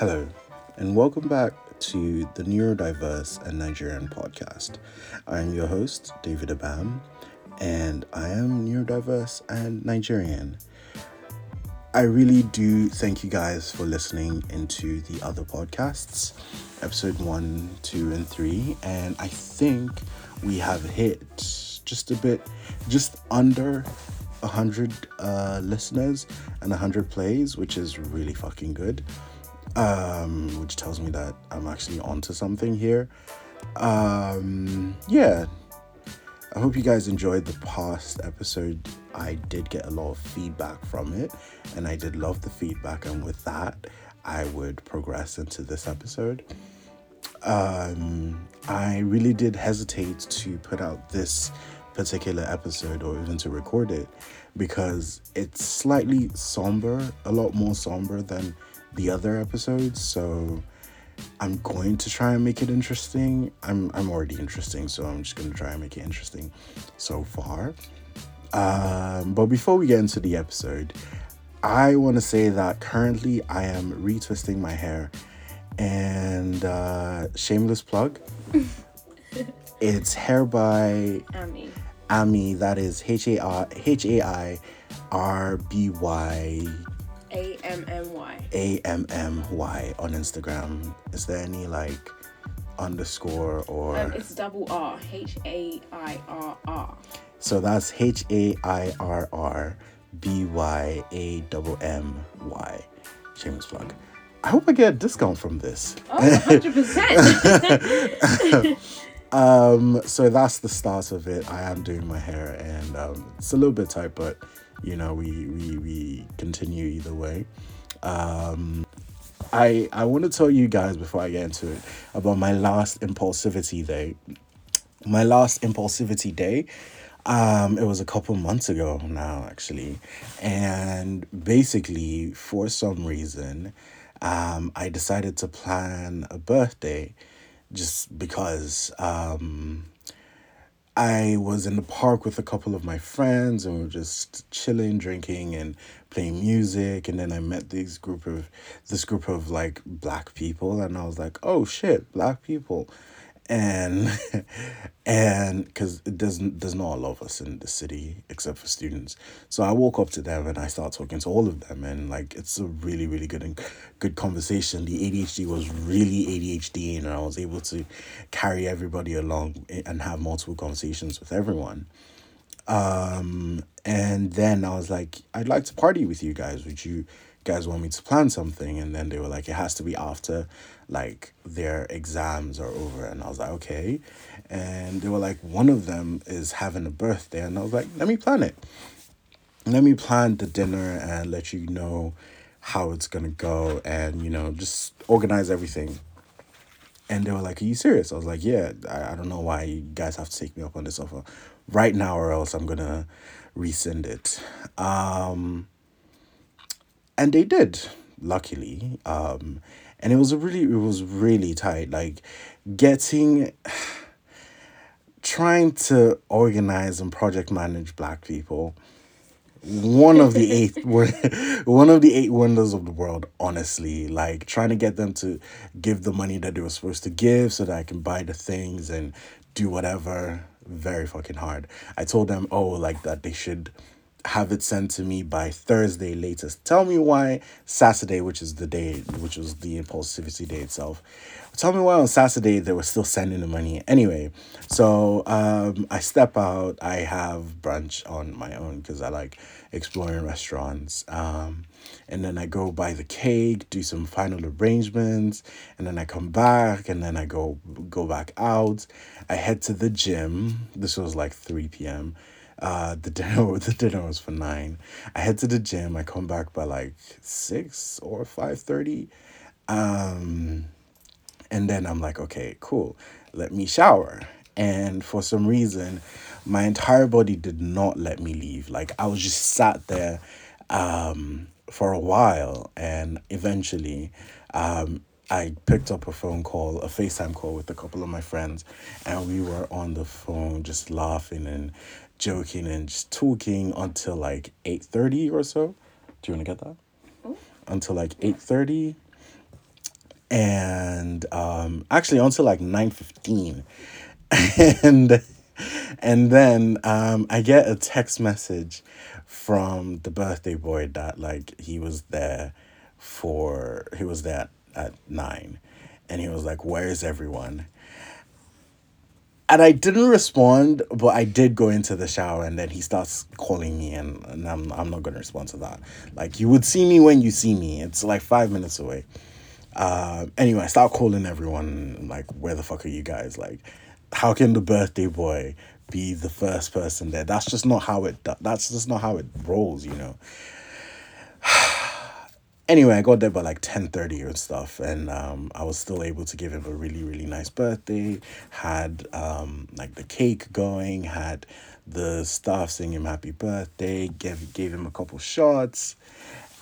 Hello, and welcome back to the Neurodiverse and Nigerian podcast. I am your host, David Abam, and I am neurodiverse and Nigerian. I really do thank you guys for listening into the other podcasts, episode one, two, and three, and I think we have hit just a bit, just under a hundred uh, listeners and a hundred plays, which is really fucking good. Um, which tells me that I'm actually onto something here. Um, yeah, I hope you guys enjoyed the past episode. I did get a lot of feedback from it, and I did love the feedback. And with that, I would progress into this episode. Um, I really did hesitate to put out this particular episode or even to record it because it's slightly somber, a lot more somber than the other episodes. So I'm going to try and make it interesting. I'm I'm already interesting, so I'm just gonna try and make it interesting so far. Um, but before we get into the episode, I want to say that currently I am retwisting my hair, and uh, shameless plug. it's hair by Ammy. Ammy. That is H A R H A I R B Y A M M Y. A M M Y on Instagram. Is there any like underscore or Um, it's double R. H A I R R. so that's H A I R R B Y A M M Y. Shameless plug. I hope I get a discount from this. Oh, 100%. Um, so that's the start of it. I am doing my hair, and um, it's a little bit tight, but you know, we we we continue either way. Um, I I want to tell you guys before I get into it about my last impulsivity day. My last impulsivity day. Um, it was a couple months ago now, actually, and basically for some reason, um, I decided to plan a birthday just because um, I was in the park with a couple of my friends and we were just chilling, drinking, and playing music. And then I met this group of this group of like black people, and I was like, "Oh shit, black people!" And and because it doesn't there's not a lot of us in the city except for students, so I walk up to them and I start talking to all of them, and like it's a really really good and good conversation. The ADHD was really ADHD, and I was able to carry everybody along and have multiple conversations with everyone. Um, and then I was like, I'd like to party with you guys. Would you guys want me to plan something? And then they were like, it has to be after like their exams are over. And I was like, okay. And they were like, one of them is having a birthday. And I was like, let me plan it. Let me plan the dinner and let you know how it's gonna go and you know just organize everything and they were like, Are you serious? I was like, Yeah, I, I don't know why you guys have to take me up on this offer right now or else I'm gonna rescind it. Um and they did, luckily. Um and it was a really it was really tight. Like getting trying to organize and project manage black people one of the eight one of the eight wonders of the world honestly like trying to get them to give the money that they were supposed to give so that i can buy the things and do whatever very fucking hard i told them oh like that they should have it sent to me by thursday latest. Tell me why saturday which is the day which was the impulsivity day itself. Tell me why on saturday they were still sending the money. Anyway so um i step out. I have brunch on my own because i like exploring restaurants. Um and then i go buy the cake do some final arrangements and then i come back and then i go go back out. I head to the gym. This was like 3 p.m uh the dinner the dinner was for nine i head to the gym i come back by like six or 5.30 um and then I'm like, okay, cool. Let me shower. And for some reason, my entire body did not let me leave. Like I was just sat there um, for a while, and eventually, um, I picked up a phone call, a FaceTime call with a couple of my friends, and we were on the phone just laughing and joking and just talking until like eight thirty or so. Do you want to get that? Until like eight thirty and um, actually until like nine fifteen, and and then um, I get a text message from the birthday boy that like he was there for he was there at, at nine, and he was like, "Where is everyone?" And I didn't respond, but I did go into the shower and then he starts calling me and, and I'm I'm not gonna respond to that. Like you would see me when you see me. It's like five minutes away. Uh, anyway, I start calling everyone like where the fuck are you guys? Like how can the birthday boy be the first person there? That's just not how it that's just not how it rolls, you know anyway, I got there by like ten thirty or stuff, and um, I was still able to give him a really really nice birthday. Had um, like the cake going, had the staff sing him happy birthday. Gave gave him a couple shots.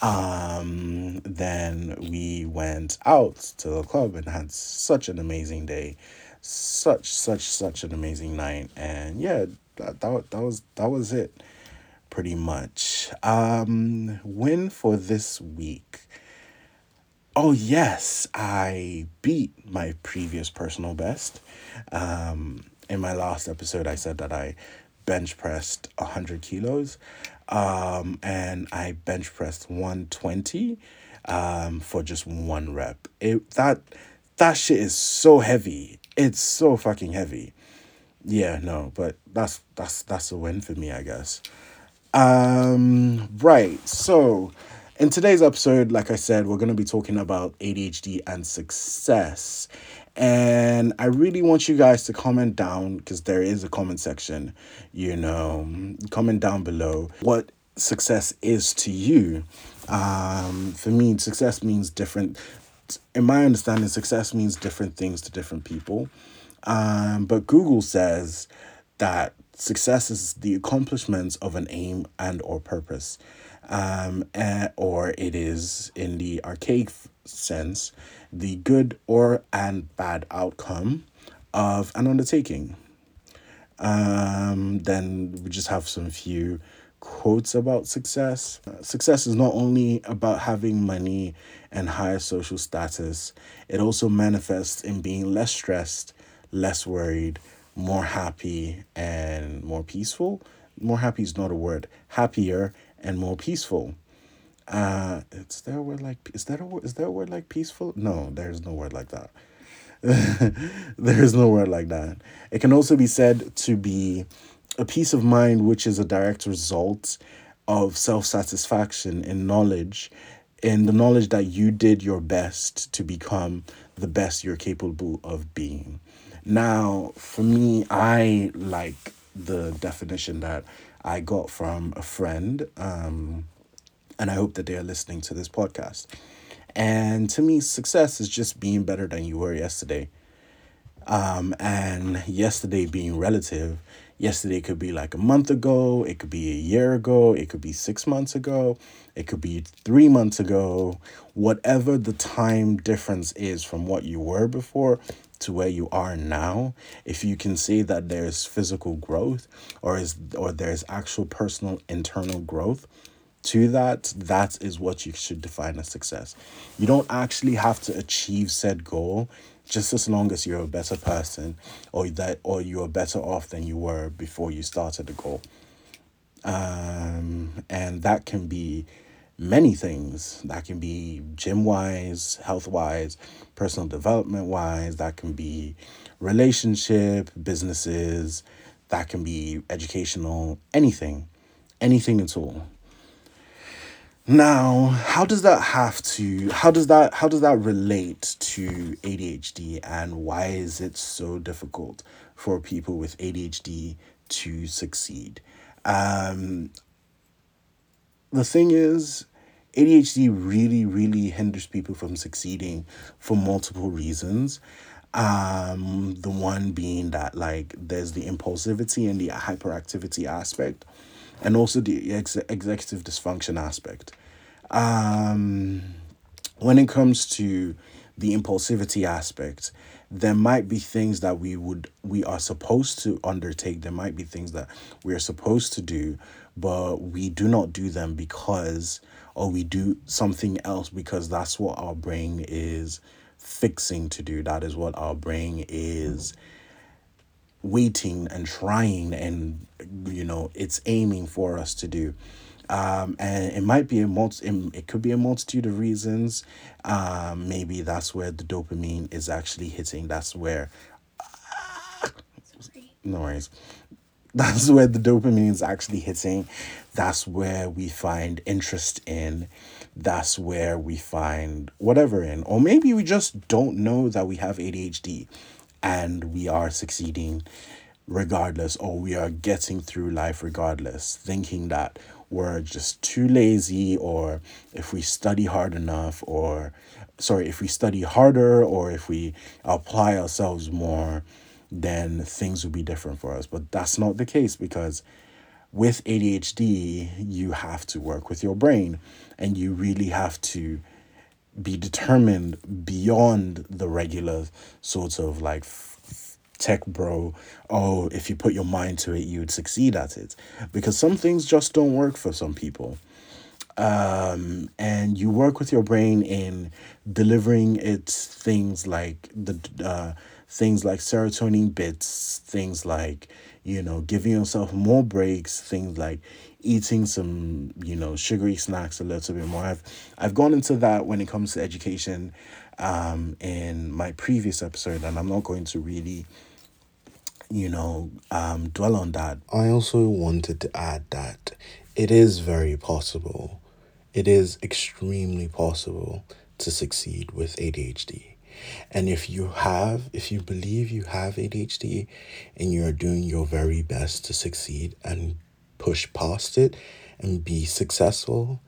Um, then we went out to the club and had such an amazing day, such such such an amazing night, and yeah, that that, that was that was it pretty much. Um, win for this week. Oh, yes, I beat my previous personal best. Um, in my last episode, I said that I bench pressed 100 kilos um, and I bench pressed 120 um, for just one rep. It, that, that shit is so heavy. It's so fucking heavy. Yeah, no, but that's that's that's a win for me, I guess. Um, right. So, in today's episode, like I said, we're going to be talking about ADHD and success. And I really want you guys to comment down because there is a comment section, you know, comment down below what success is to you. Um, for me, success means different. In my understanding, success means different things to different people. Um, but Google says that Success is the accomplishments of an aim and or purpose. Um, and, or it is in the archaic sense, the good or and bad outcome of an undertaking. Um, then we just have some few quotes about success. success is not only about having money and higher social status, it also manifests in being less stressed, less worried, more happy and more peaceful. More happy is not a word. Happier and more peaceful. Uh, is there a word like is that a word is there a word like peaceful? No, there's no word like that. there's no word like that. It can also be said to be a peace of mind which is a direct result of self satisfaction in knowledge, in the knowledge that you did your best to become the best you're capable of being. Now, for me, I like the definition that I got from a friend, um, and I hope that they are listening to this podcast. And to me, success is just being better than you were yesterday. Um, and yesterday being relative, yesterday could be like a month ago, it could be a year ago, it could be six months ago, it could be three months ago. Whatever the time difference is from what you were before to where you are now if you can see that there's physical growth or is or there's actual personal internal growth to that that is what you should define as success. You don't actually have to achieve said goal just as long as you're a better person or that or you're better off than you were before you started the goal. Um and that can be many things. That can be gym wise, health wise, personal development wise, that can be relationship, businesses, that can be educational, anything, anything at all. Now, how does that have to how does that how does that relate to ADHD and why is it so difficult for people with ADHD to succeed? Um the thing is, ADHD really, really hinders people from succeeding for multiple reasons. Um, the one being that like there's the impulsivity and the hyperactivity aspect, and also the ex- executive dysfunction aspect. Um, when it comes to the impulsivity aspect, there might be things that we would we are supposed to undertake. There might be things that we are supposed to do, but we do not do them because or we do something else because that's what our brain is fixing to do. That is what our brain is waiting and trying and you know it's aiming for us to do. Um, and it might be a multi it could be a multitude of reasons. Um, maybe that's where the dopamine is actually hitting. That's where Sorry. no worries. That's where the dopamine is actually hitting that's where we find interest in that's where we find whatever in. Or maybe we just don't know that we have adhd and we are succeeding regardless or we are getting through life regardless thinking that we're just too lazy or if we study hard enough or sorry if we study harder or if we apply ourselves more then things will be different for us. But that's not the case because with ADHD you have to work with your brain and you really have to be determined beyond the regular sort of like tech bro. Oh if you put your mind to it you'd succeed at it. Because some things just don't work for some people. Um, and you work with your brain in delivering it things like the uh, things like serotonin bits things like you know giving yourself more breaks things like eating some you know sugary snacks a little bit more i've i've gone into that when it comes to education um in my previous episode and i'm not going to really you know um dwell on that I also wanted to add that it is very possible, it is extremely possible to succeed with ADHD. And if you have, if you believe you have ADHD and you're doing your very best to succeed and push past it and be successful,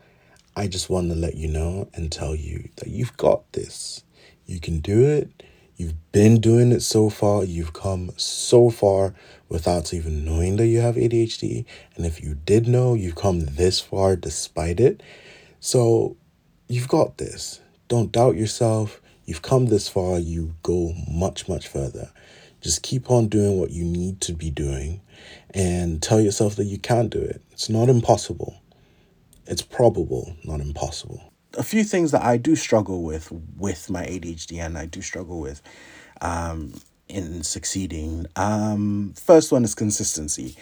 I just want to let you know and tell you that you've got this. You can do it. You've been doing it so far. You've come so far without even knowing that you have ADHD. And if you did know, you've come this far despite it. So you've got this. Don't doubt yourself. You've come this far. You go much, much further. Just keep on doing what you need to be doing and tell yourself that you can do it. It's not impossible. It's probable, not impossible. a few things that I do struggle with with my ADHD and I do struggle with um in succeeding. Um first one is consistency.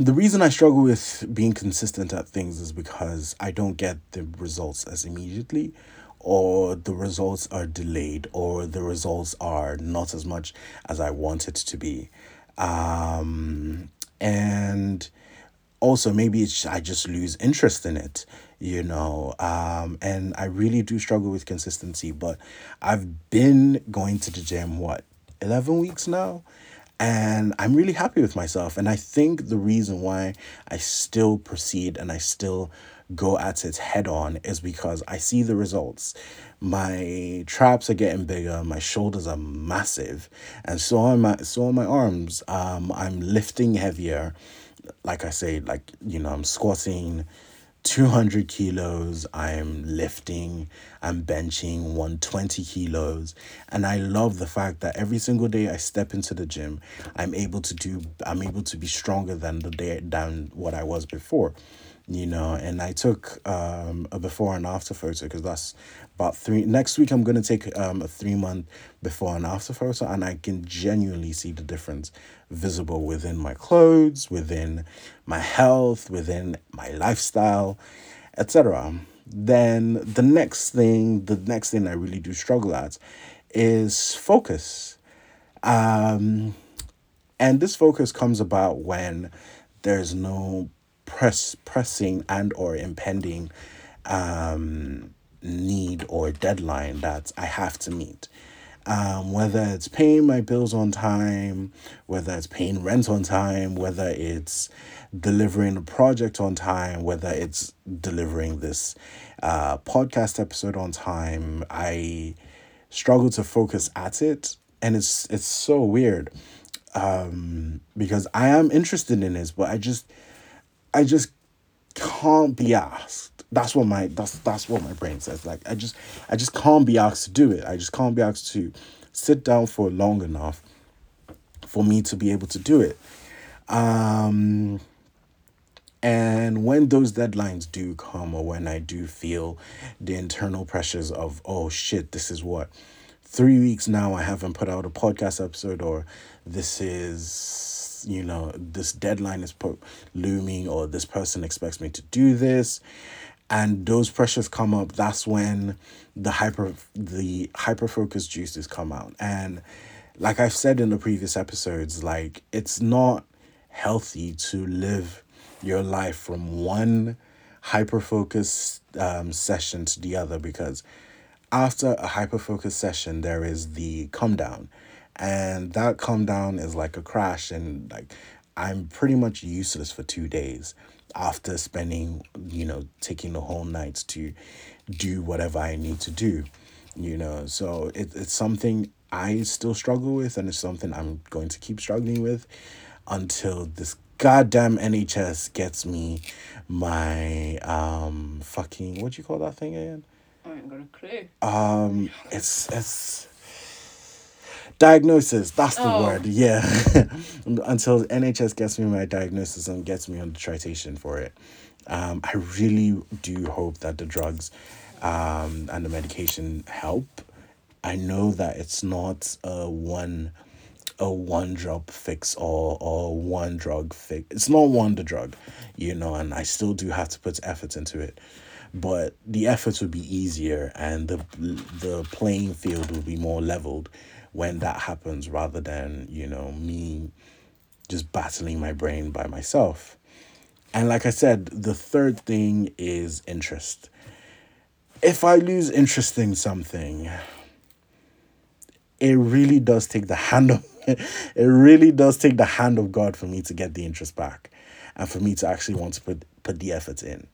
The reason I struggle with being consistent at things is because I don't get the results as immediately or the results are delayed or the results are not as much as I want it to be. Um and also maybe it's I just lose interest in it, you know. Um, and I really do struggle with consistency, but I've been going to the gym what eleven weeks now, and I'm really happy with myself. And I think the reason why I still proceed and I still go at it head on is because I see the results. My traps are getting bigger, my shoulders are massive, and so are my so are my arms. Um, I'm lifting heavier like I say, like, you know, I'm squatting 200 kilos, I'm lifting, I'm benching 120 kilos. And I love the fact that every single day I step into the gym, I'm able to do, I'm able to be stronger than the day, than what I was before. You know, and I took um, a before and after photo because that's about three. Next week, I'm going to take um, a three month before and after photo, and I can genuinely see the difference visible within my clothes, within my health, within my lifestyle, etc. Then the next thing, the next thing I really do struggle at is focus. Um, and this focus comes about when there's no press pressing and or impending um need or deadline that I have to meet. Um, whether it's paying my bills on time, whether it's paying rent on time, whether it's delivering a project on time, whether it's delivering this uh, podcast episode on time, I struggle to focus at it, and it's it's so weird um, because I am interested in this, but I just I just can't be asked. That's what my that's that's what my brain says. Like I just I just can't be asked to do it. I just can't be asked to sit down for long enough for me to be able to do it. Um And when those deadlines do come, or when I do feel the internal pressures of, oh shit, this is what, three weeks now I haven't put out a podcast episode, or this is, you know, this deadline is looming, or this person expects me to do this. And those pressures come up, that's when the hyper the hyper focus juices come out. And like I've said in the previous episodes, like it's not healthy to live your life from one hyper focus um, session to the other because after a hyper focus session there is the come down and that come down is like a crash and like i'm pretty much useless for two days after spending you know taking the whole night to do whatever i need to do you know so it, it's something i still struggle with and it's something i'm going to keep struggling with until this goddamn NHS gets me my um fucking what do you call that thing again? I ain't got a clue. Um it's it's diagnosis, that's the Oh. word. Yeah. until NHS gets me my diagnosis and gets me on the titration for it. Um I really do hope that the drugs um and the medication help. I know that it's not a one a one drop fix or or one drug fix. It's not wonder drug, you know, and I still do have to put effort into it. But the efforts would be easier and the the playing field would be more leveled when that happens rather than, you know, me just battling my brain by myself. And like I said, the third thing is interest. If I lose interest in something, it really does take the hand of it really does take the hand of God for me to get the interest back and for me to actually want to put put the effort in.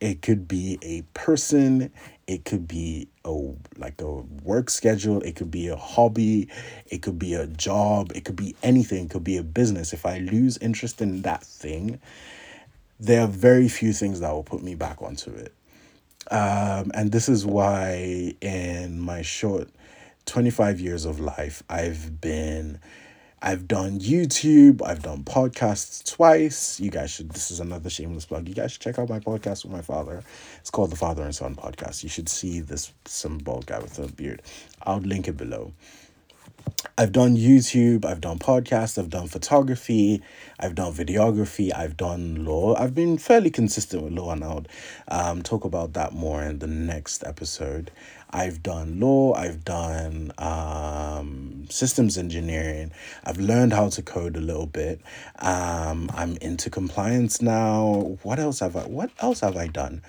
It could be a person, it could be a like a work schedule, it could be a hobby, it could be a job, it could be anything, it could be a business. If I lose interest in that thing, there are very few things that will put me back onto it. Um, and this is why in my short 25 years of life, I've been, I've done YouTube, I've done podcasts twice. You guys should, this is another shameless plug. You guys should check out my podcast with my father. It's called the Father and Son Podcast. You should see this, some bald guy with a beard. I'll link it below. I've done YouTube, I've done podcasts, I've done photography, I've done videography, I've done law. I've been fairly consistent with law, and I'll um, talk about that more in the next episode. I've done law, I've done um, systems engineering, I've learned how to code a little bit. Um, I'm into compliance now. What else have I? What else have I done?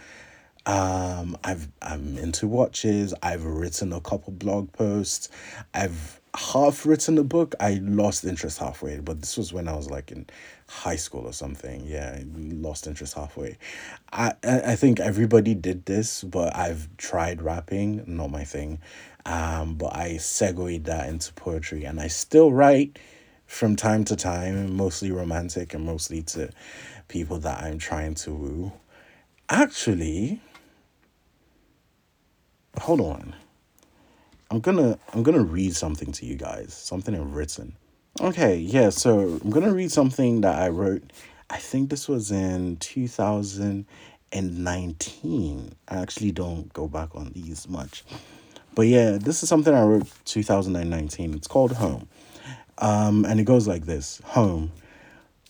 Um, I've I'm into watches. I've written a couple blog posts. I've half written a book. I lost interest halfway, but this was when I was like in high school or something. Yeah, lost interest halfway. I I think everybody did this, but I've tried rapping, not my thing. Um, but I segued that into poetry, and I still write from time to time, mostly romantic and mostly to people that I'm trying to woo. Actually, hold on. I'm gonna I'm gonna read something to you guys. Something I've written. Okay, yeah, so I'm gonna read something that I wrote. I think this was in 2019. I actually don't go back on these much. But yeah, this is something I wrote 2019. It's called Home. Um, and it goes like this Home,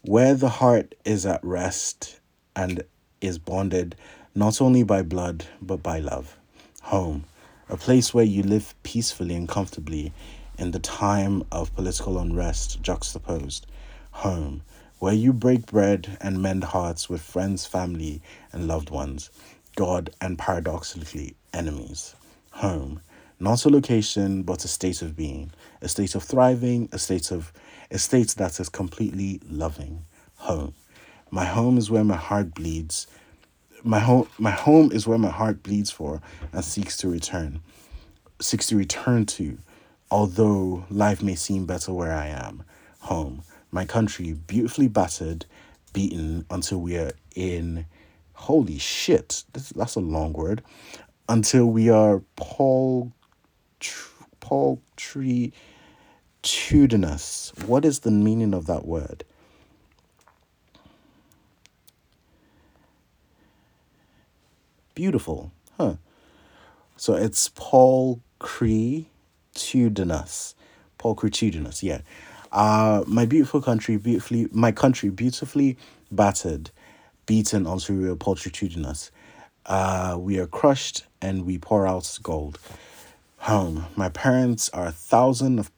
where the heart is at rest and is bonded not only by blood but by love. Home, a place where you live peacefully and comfortably in the time of political unrest juxtaposed. Home, where you break bread and mend hearts with friends, family, and loved ones, God, and paradoxically, enemies. Home, not a location, but a state of being, a state of thriving, a state of a state that is completely loving. Home. My home is where my heart bleeds. My home my home is where my heart bleeds for and seeks to return. Seeks to return to, although life may seem better where I am. Home. My country, beautifully battered, beaten until we are in holy shit. This, that's a long word. Until we are Paul paltritudinous. What is the meaning of that word? Beautiful, huh? So it's Paul Cretudinus. Paul Cretudinus, yeah. Uh, my beautiful country, beautifully, my country, beautifully battered, beaten Surreal pulchritudinous. Uh, we are crushed and we pour out gold. Home. My parents are thousand of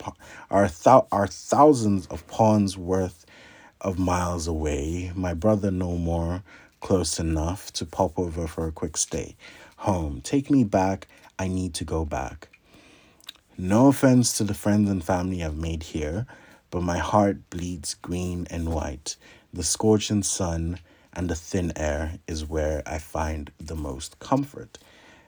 are thou- are thousands of pawns worth of miles away. My brother no more close enough to pop over for a quick stay. Home. Take me back. I need to go back. No offense to the friends and family I've made here, but my heart bleeds green and white. The scorching sun and the thin air is where I find the most comfort.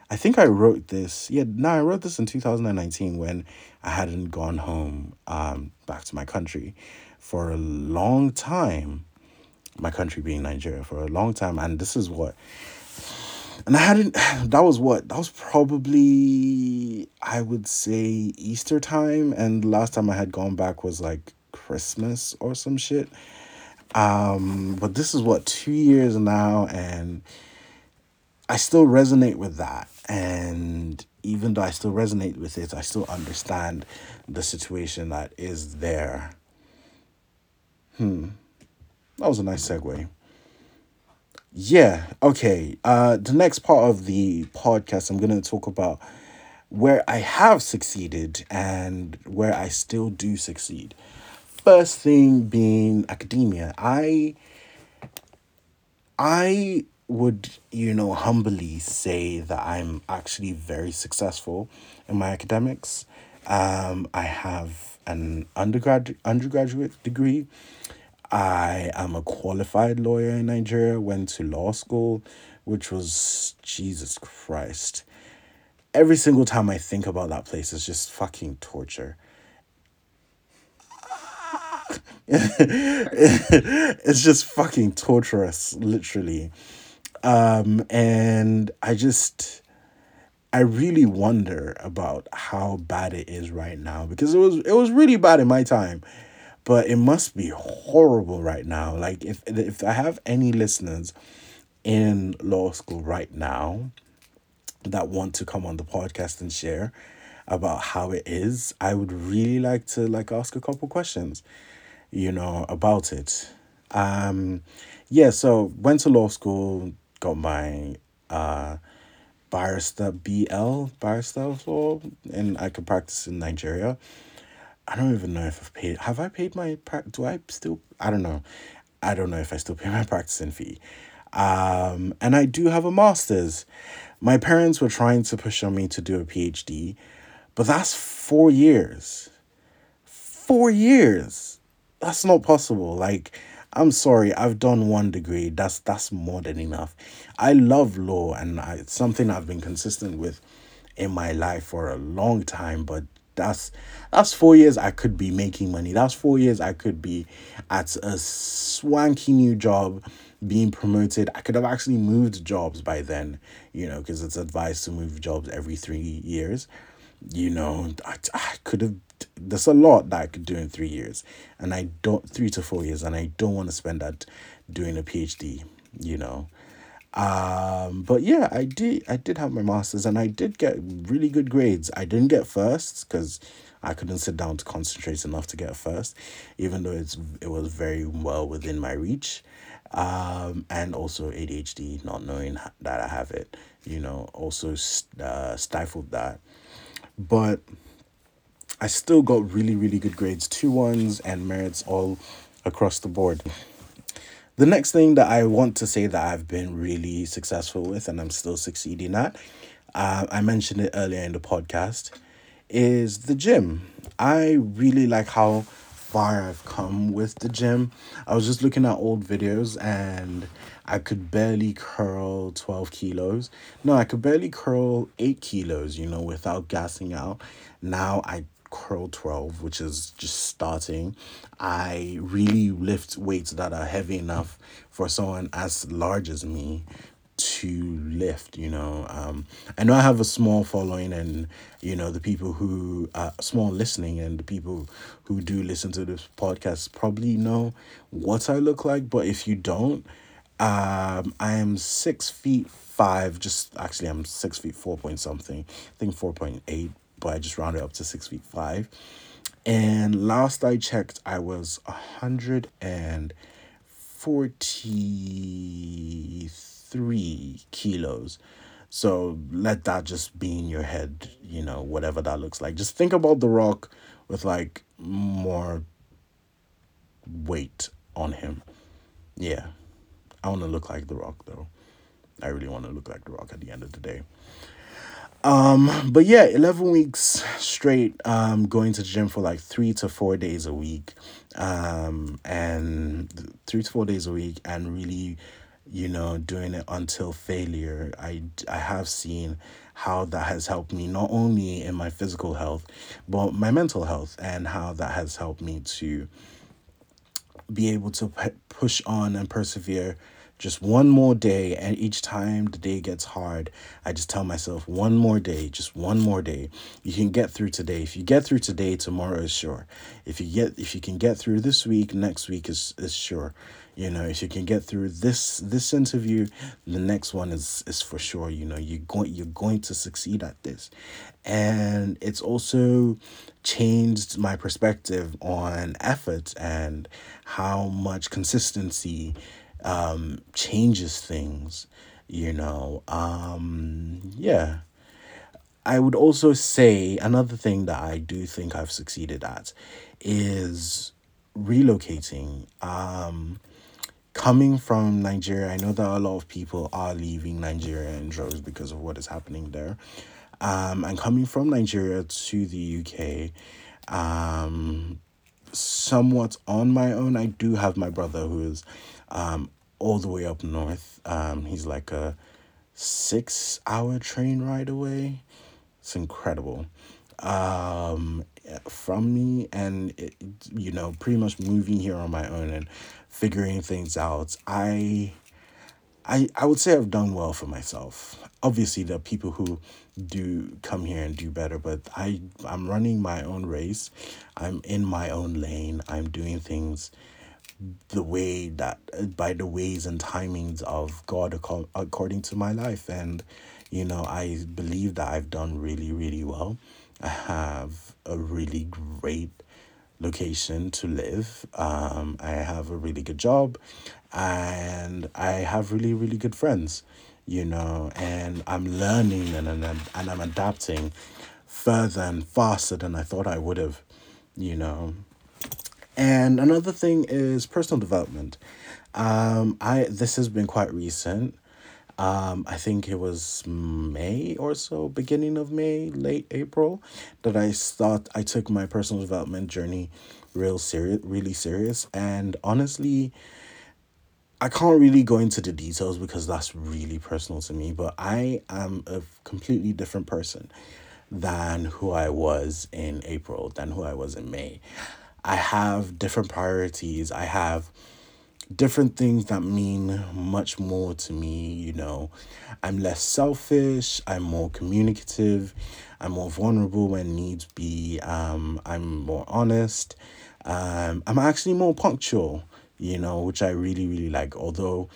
I think I wrote this. Yeah, no, I wrote this in 2019 when I hadn't gone home um, back to my country for a long time. My country being Nigeria for a long time. And this is what. And I hadn't. That was what? That was probably, I would say, Easter time. And last time I had gone back was like Christmas or some shit. Um, but this is what, two years now. And I still resonate with that. And even though I still resonate with it, I still understand the situation that is there. Hmm. That was a nice segue. Yeah, okay. Uh the next part of the podcast I'm going to talk about where I have succeeded and where I still do succeed. First thing being academia. I I would, you know, humbly say that I'm actually very successful in my academics. Um, I have an undergrad undergraduate degree. I am a qualified lawyer in Nigeria, went to law school, which was Jesus Christ. Every single time I think about that place, it's just fucking torture. it's just fucking torturous, literally. Um, and I just, I really wonder about how bad it is right now because it was it was really bad in my time, but it must be horrible right now. Like if if I have any listeners in law school right now that want to come on the podcast and share about how it is, I would really like to like ask a couple questions, you know, about it. Um yeah, so went to law school, got my uh barrister BL barrister law and I could practice in Nigeria. I don't even know if I've paid have I paid my do I still I don't know. I don't know if I still pay my practicing fee. Um and I do have a master's. My parents were trying to push on me to do a PhD, but that's 4 years. 4 years. That's not possible. Like I'm sorry, I've done one degree. That's that's more than enough. I love law and I, it's something I've been consistent with in my life for a long time, but that's that's 4 years I could be making money. That's 4 years I could be at a swanky new job being promoted. I could have actually moved jobs by then, you know, because it's advised to move jobs every 3 years. You know, I, I could have there's a lot that I could do in three years, and I don't three to four years, and I don't want to spend that doing a PhD. You know, um, but yeah, I did I did have my masters, and I did get really good grades. I didn't get first because I couldn't sit down to concentrate enough to get first, even though it's it was very well within my reach. Um, and also ADHD, not knowing that I have it, you know, also uh, stifled that. But I still got really, really good grades, two ones and merits all across the board. The next thing that I want to say that I've been really successful with and I'm still succeeding at, uh, I mentioned it earlier in the podcast, is the gym. I really like how far I've come with the gym. I was just looking at old videos and I could barely curl 12 kilos. No, I could barely curl 8 kilos, you know, without gassing out. Now I curl 12 which is just starting i really lift weights that are heavy enough for someone as large as me to lift you know um i know i have a small following and you know the people who are small listening and the people who do listen to this podcast probably know what i look like but if you don't Um, I am six feet five. Just actually, I'm six feet four point something. I think four point eight, but I just rounded up to six feet five. And last I checked, I was a hundred and forty three kilos. So let that just be in your head, you know, whatever that looks like. Just think about The Rock with like more weight on him. Yeah. I want to look like The Rock though. I really want to look like The Rock at the end of the day. Um, but yeah, 11 weeks straight, um, going to the gym for like three to four days a week. Um, and three to four days a week and really, you know, doing it until failure. I, I have seen how that has helped me not only in my physical health, but my mental health and how that has helped me to be able to push on and persevere just one more day and each time the day gets hard i just tell myself one more day just one more day. You can get through today. If you get through today tomorrow is sure. If you get if you can get through this week next week is is sure. You know if you can get through this this interview the next one is is for sure. You know you're going you're going to succeed at this. And it's also changed my perspective on effort and how much consistency um, changes things, you know. Um, yeah. I would also say another thing that I do think I've succeeded at is relocating. Um, coming from Nigeria, I know that a lot of people are leaving Nigeria in droves because of what is happening there. Um, and coming from Nigeria to the UK, um, somewhat on my own. I do have my brother who is um, all the way up north. Um, he's like a six hour train ride away. It's incredible. Um, from me and it, you know pretty much moving here on my own and figuring things out i i i would say i've done well for myself obviously there are people who do come here and do better but i i'm running my own race i'm in my own lane i'm doing things the way that by the ways and timings of God acco- according to my life. And you know I believe that I've done really really well. I have a really great location to live. Um I have a really good job. And I have really really good friends you know. And I'm learning and and, and I'm adapting further and faster than I thought I would have you know and another thing is personal development. Um, I this has been quite recent. Um, I think it was May or so, beginning of May, late April, that I thought I took my personal development journey real serious, really serious, and honestly, I can't really go into the details because that's really personal to me. But I am a completely different person than who I was in April, than who I was in May. I have different priorities. I have different things that mean much more to me, you know. I'm less selfish, I'm more communicative, I'm more vulnerable when needs be. Um I'm more honest. Um I'm actually more punctual, you know, which I really really like although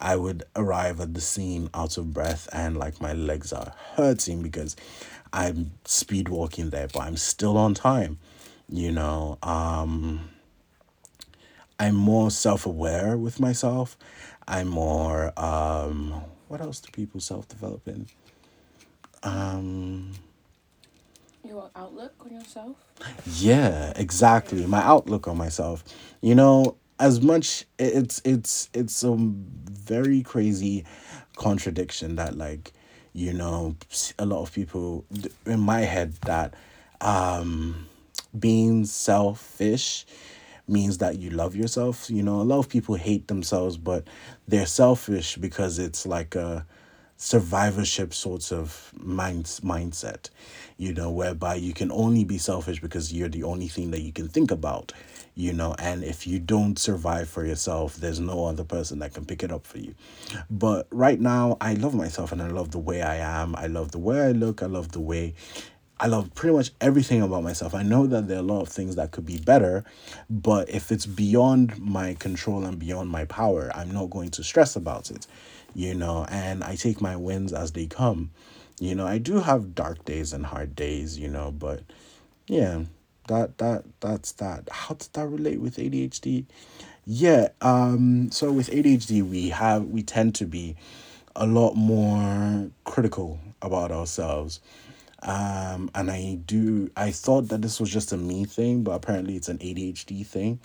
I would arrive at the scene out of breath and like my legs are hurting because I'm speed walking there, but I'm still on time you know um i'm more self-aware with myself. I'm more um what else do people self-develop in? Um Your outlook on yourself. yeah exactly. My outlook on myself. You know as much it's it's it's a very crazy contradiction that like you know a lot of people in my head that um being selfish means that you love yourself. You know, a lot of people hate themselves, but they're selfish because it's like a survivorship sorts of mind mindset, you know, whereby you can only be selfish because you're the only thing that you can think about, you know, and if you don't survive for yourself, there's no other person that can pick it up for you. But right now, I love myself and I love the way I am. I love the way I look. I love the way I love pretty much everything about myself. I know that there are a lot of things that could be better, but if it's beyond my control and beyond my power, I'm not going to stress about it, you know, and I take my wins as they come. You know, I do have dark days and hard days, you know, but yeah, that that that's that. How does that relate with ADHD? Yeah, um so with ADHD we have we tend to be a lot more critical about ourselves um, and I do, I thought that this was just a me thing, but apparently it's an ADHD thing.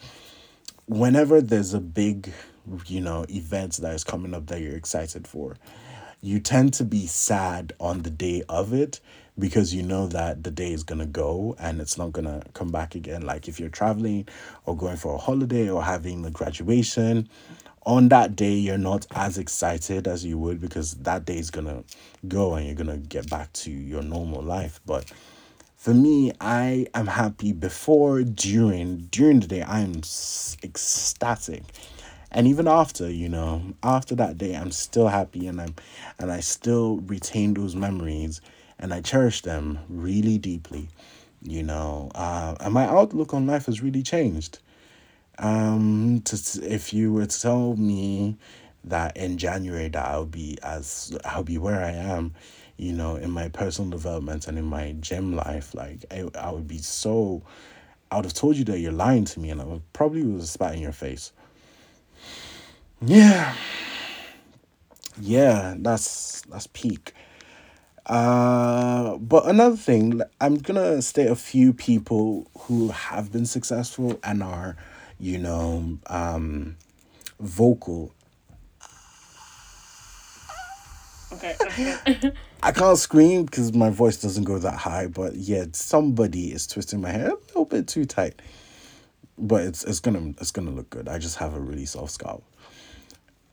Whenever there's a big, you know, event that is coming up that you're excited for, you tend to be sad on the day of it because you know that the day is going to go and it's not going to come back again. Like if you're traveling or going for a holiday or having a graduation, on that day you're not as excited as you would because that day is gonna go and you're gonna get back to your normal life. But for me i am happy before during during the day i'm ecstatic. And even after you know after that day i'm still happy and i'm and i still retain those memories and i cherish them really deeply you know. Uh, and my outlook on life has really changed um, to, if you were to tell me that in January that I'll be as I'll be where I am, you know, in my personal development and in my gym life, like I, I would be so I would have told you that you're lying to me and I would probably have spat in your face. Yeah. Yeah, that's that's peak. Uh, but another thing, I'm gonna state a few people who have been successful and are you know, um, vocal. Okay. okay. I can't scream because my voice doesn't go that high, but yeah, somebody is twisting my hair a little bit too tight. But it's it's gonna it's gonna look good. I just have a really soft scalp.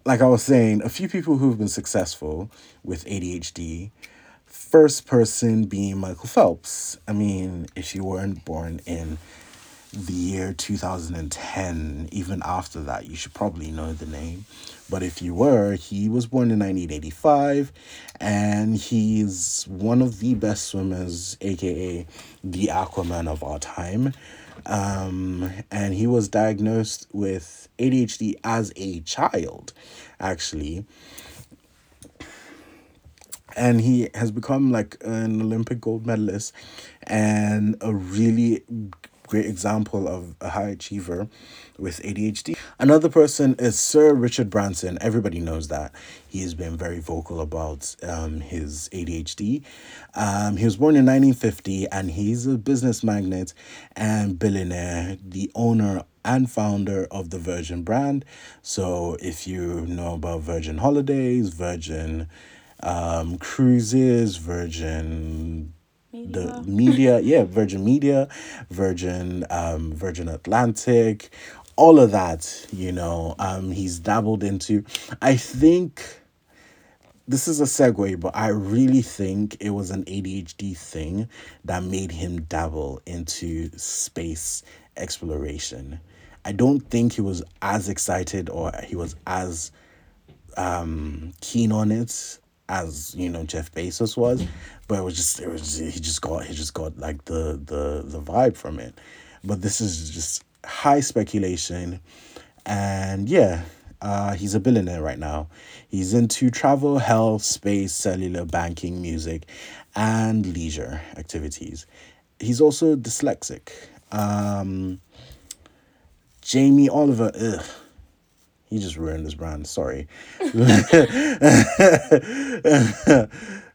Like I was saying, a few people who've been successful with ADHD. First person being Michael Phelps. I mean, if you weren't born in the year 2010, even after that, you should probably know the name. But if you were, he was born in 1985 and he's one of the best swimmers, aka the Aquaman of our time. Um, and he was diagnosed with ADHD as a child, actually. And he has become like an Olympic gold medalist and a really great example of a high achiever with ADHD. Another person is Sir Richard Branson. Everybody knows that. He has been very vocal about um, his ADHD. Um, he was born in 1950 and he's a business magnate and billionaire, the owner and founder of the Virgin brand. So if you know about Virgin Holidays, Virgin um, Cruises, Virgin the media, yeah, Virgin Media, Virgin, um, Virgin Atlantic, all of that, you know, um, he's dabbled into. I think this is a segue, but I really think it was an ADHD thing that made him dabble into space exploration. I don't think he was as excited or he was as um, keen on it as you know Jeff Bezos was, but it was just it was he just got he just got like the the the vibe from it. But this is just high speculation, and yeah, uh, he's a billionaire right now. He's into travel, health, space, cellular, banking, music, and leisure activities. He's also dyslexic. Um, Jamie Oliver, ugh, he just ruined this brand. Sorry. uh,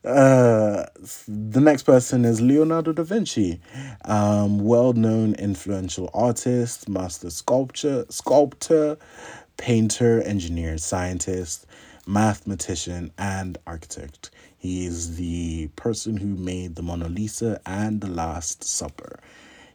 the next person is Leonardo da Vinci, um, well-known influential artist, master sculpture, sculptor, painter, engineer, scientist, mathematician, and architect. He is the person who made the Mona Lisa and the Last Supper.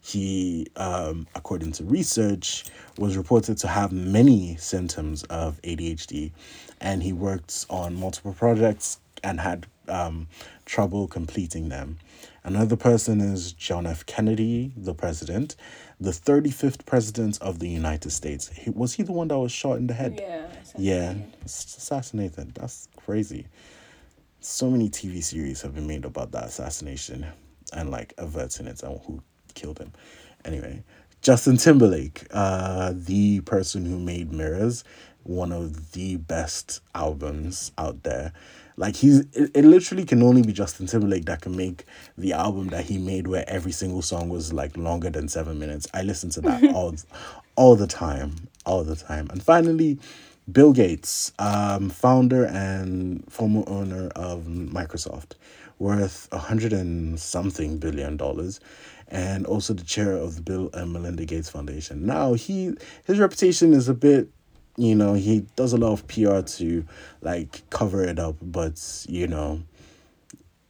He, um, according to research, was reported to have many symptoms of ADHD, and he worked on multiple projects and had um, trouble completing them. Another person is John F. Kennedy, the president, the 35th president of the United States. He, was he the one that was shot in the head? Yeah. Yeah, assassinated. That's crazy. So many TV series have been made about that assassination. and like averting it and who killed him. Anyway, Justin Timberlake, uh, the person who made Mirrors, one of the best albums out there. Like he's it, it literally can only be Justin Timberlake that can make the album that he made where every single song was like longer than seven minutes. I listen to that all all the time. All the time. And finally, Bill Gates, um, founder and former owner of Microsoft, worth a hundred and something billion dollars, and also the chair of the Bill and Melinda Gates Foundation. Now he his reputation is a bit you know he does a lot of pr to like cover it up but you know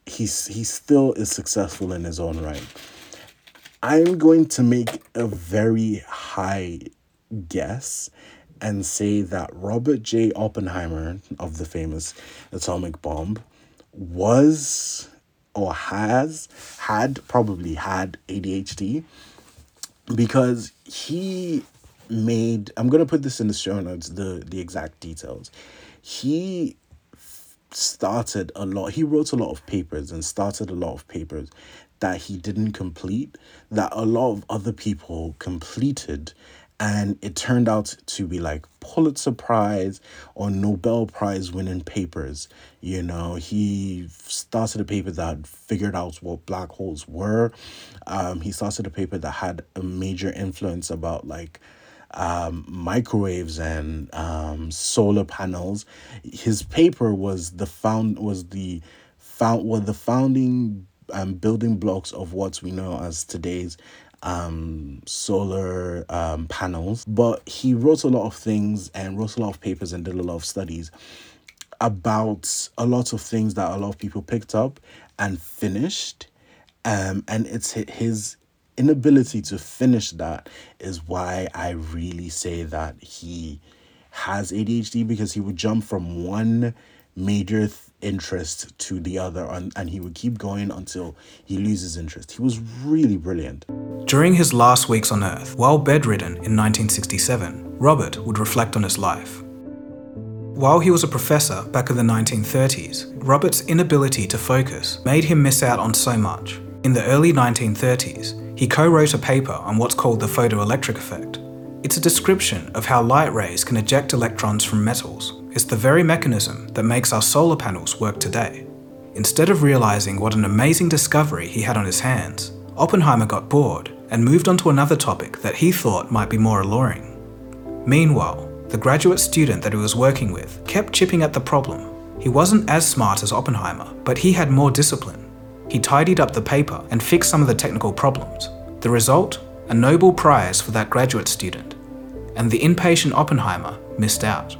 he's he still is successful in his own right i'm going to make a very high guess and say that robert j oppenheimer of the famous atomic bomb was or has had probably had adhd because he made i'm going to put this in the show notes the the exact details. He started a lot he wrote a lot of papers and started a lot of papers that he didn't complete that a lot of other people completed and it turned out to be like Pulitzer Prize or Nobel Prize winning papers. You know, he started a paper that figured out what black holes were. Um, he started a paper that had a major influence about like um, microwaves and um, solar panels. His paper was the found was the found were the founding um, building blocks of what we know as today's um, solar um, panels. But he wrote a lot of things and wrote a lot of papers and did a lot of studies about a lot of things that a lot of people picked up and finished. Um, and it's his inability to finish that is why I really say that he has ADHD because he would jump from one major interest to the other and, and he would keep going until he loses interest. He was really brilliant. During his last weeks on Earth, while bedridden in 1967, Robert would reflect on his life. While he was a professor back in the 1930s, Robert's inability to focus made him miss out on so much. In the early 1930s, he co wrote a paper on what's called the photoelectric effect. It's a description of how light rays can eject electrons from metals. It's the very mechanism that makes our solar panels work today. Instead of realizing what an amazing discovery he had on his hands, Oppenheimer got bored and moved on to another topic that he thought might be more alluring. Meanwhile, the graduate student that he was working with kept chipping at the problem. He wasn't as smart as Oppenheimer, but he had more discipline. He tidied up the paper and fixed some of the technical problems. The result? A Nobel Prize for that graduate student. And the impatient Oppenheimer missed out.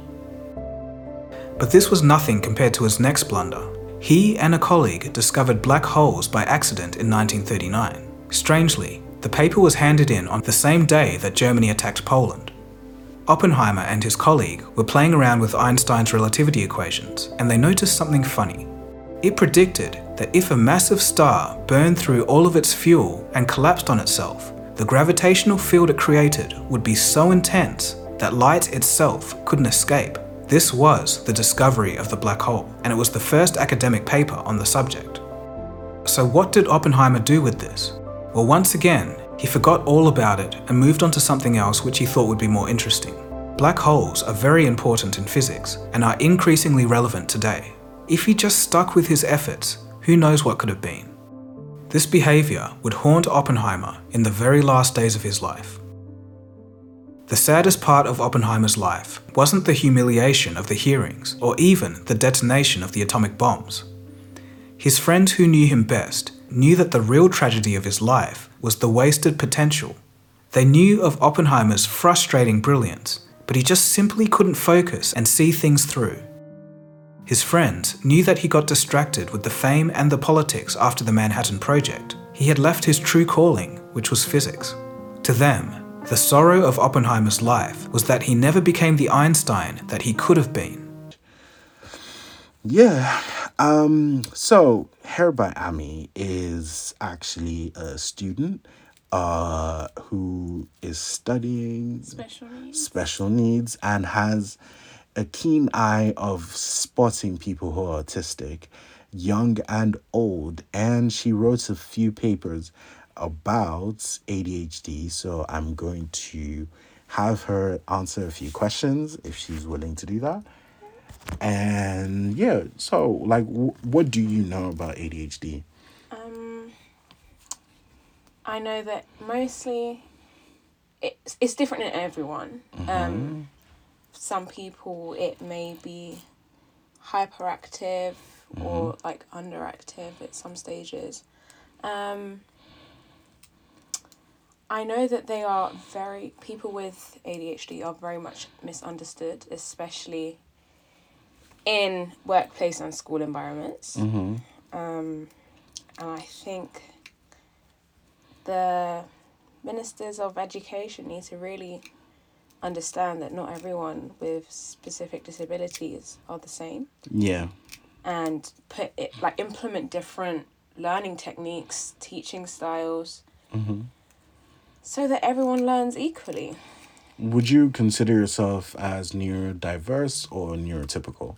But this was nothing compared to his next blunder. He and a colleague discovered black holes by accident in 1939. Strangely, the paper was handed in on the same day that Germany attacked Poland. Oppenheimer and his colleague were playing around with Einstein's relativity equations, and they noticed something funny. It predicted that if a massive star burned through all of its fuel and collapsed on itself, the gravitational field it created would be so intense that light itself couldn't escape. This was the discovery of the black hole, and it was the first academic paper on the subject. So, what did Oppenheimer do with this? Well, once again, he forgot all about it and moved on to something else which he thought would be more interesting. Black holes are very important in physics and are increasingly relevant today. If he just stuck with his efforts, who knows what could have been. This behaviour would haunt Oppenheimer in the very last days of his life. The saddest part of Oppenheimer's life wasn't the humiliation of the hearings or even the detonation of the atomic bombs. His friends who knew him best knew that the real tragedy of his life was the wasted potential. They knew of Oppenheimer's frustrating brilliance, but he just simply couldn't focus and see things through. His friends knew that he got distracted with the fame and the politics after the Manhattan Project. He had left his true calling, which was physics. To them, the sorrow of Oppenheimer's life was that he never became the Einstein that he could have been. Yeah. Um, so Hair Ammy is actually a student uh, who is studying Special needs. special needs and has a keen eye of spotting people who are autistic young and old, and she wrote a few papers about ADHD. So I'm going to have her answer a few questions if she's willing to do that. And yeah, so like, w- what do you know about ADHD? Um, I know that mostly it's, it's different in everyone. Um, some people it may be hyperactive or like underactive at some stages. Um, I know that they are very people with ADHD are very much misunderstood, especially in workplace and school environments. Mm-hmm. Um, and I think the ministers of education need to really understand that not everyone with specific disabilities are the same Yeah. and put it like implement different learning techniques, teaching styles Mm-hmm. So that everyone learns equally. Would you consider yourself as neurodiverse or neurotypical?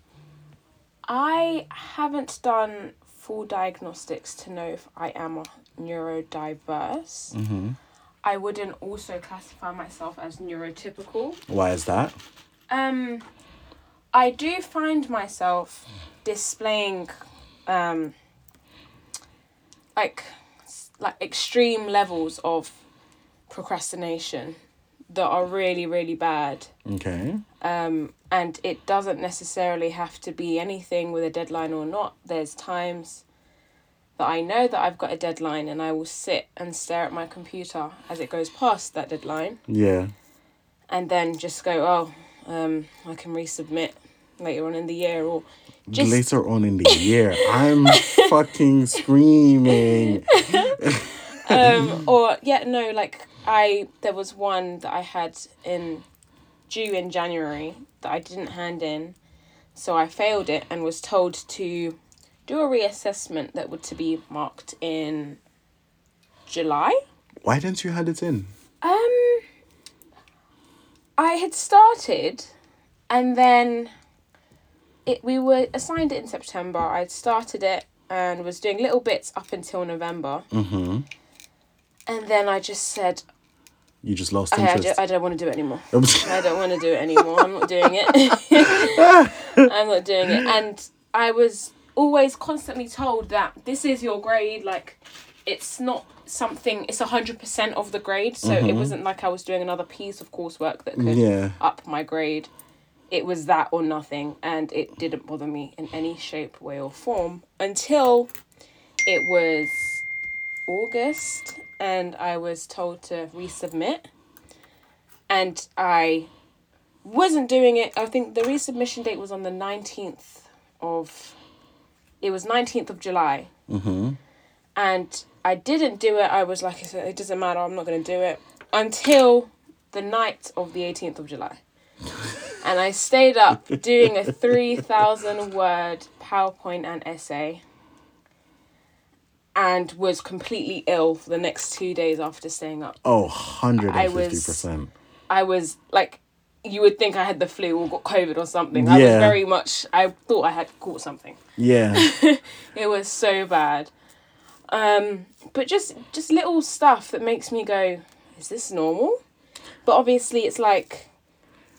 I haven't done full diagnostics to know if I am neurodiverse. Mm-hmm. I wouldn't also classify myself as neurotypical. Why is that? Um, I do find myself displaying, um, like, like extreme levels of procrastination that are really really bad. Okay. Um, and it doesn't necessarily have to be anything with a deadline or not. There's times that I know that I've got a deadline and I will sit and stare at my computer as it goes past that deadline Yeah. and then just go, oh, um, I can resubmit later on in the year or just Later on in the year, I'm fucking screaming. um, or yeah, no, like I there was one that I had in due in January that I didn't hand in, so I failed it and was told to do a reassessment that would to be marked in July. Why didn't you hand it in? Um, I had started, and then it we were assigned it in September. I'd started it and was doing little bits up until November, Mm-hmm. and then I just said, You just lost I, I, interest. ju- I don't want to do it anymore. I don't want to do it anymore. I'm not doing it. I'm not doing it. And I was always constantly told that this is your grade. Like, it's not something. It's a hundred percent of the grade. So it mm-hmm. wasn't like I was doing another piece of coursework that could yeah. up my grade. It was that or nothing, and it didn't bother me in any shape, way, or form until it was August, and I was told to resubmit, and I wasn't doing it. I think the resubmission date was on the nineteenth of. It was nineteenth of July, Mm-hmm. and I didn't do it. I was like, it doesn't matter. I'm not going to do it until the night of the eighteenth of July. and I stayed up doing a 3,000 word PowerPoint and essay and was completely ill for the next two days after staying up. Oh, 150%. I was like, you would think I had the flu or got COVID or something. I Yeah. was very much, I thought I had caught something. Yeah. It was so bad. Um, but just just little stuff that makes me go, is this normal? But obviously, it's like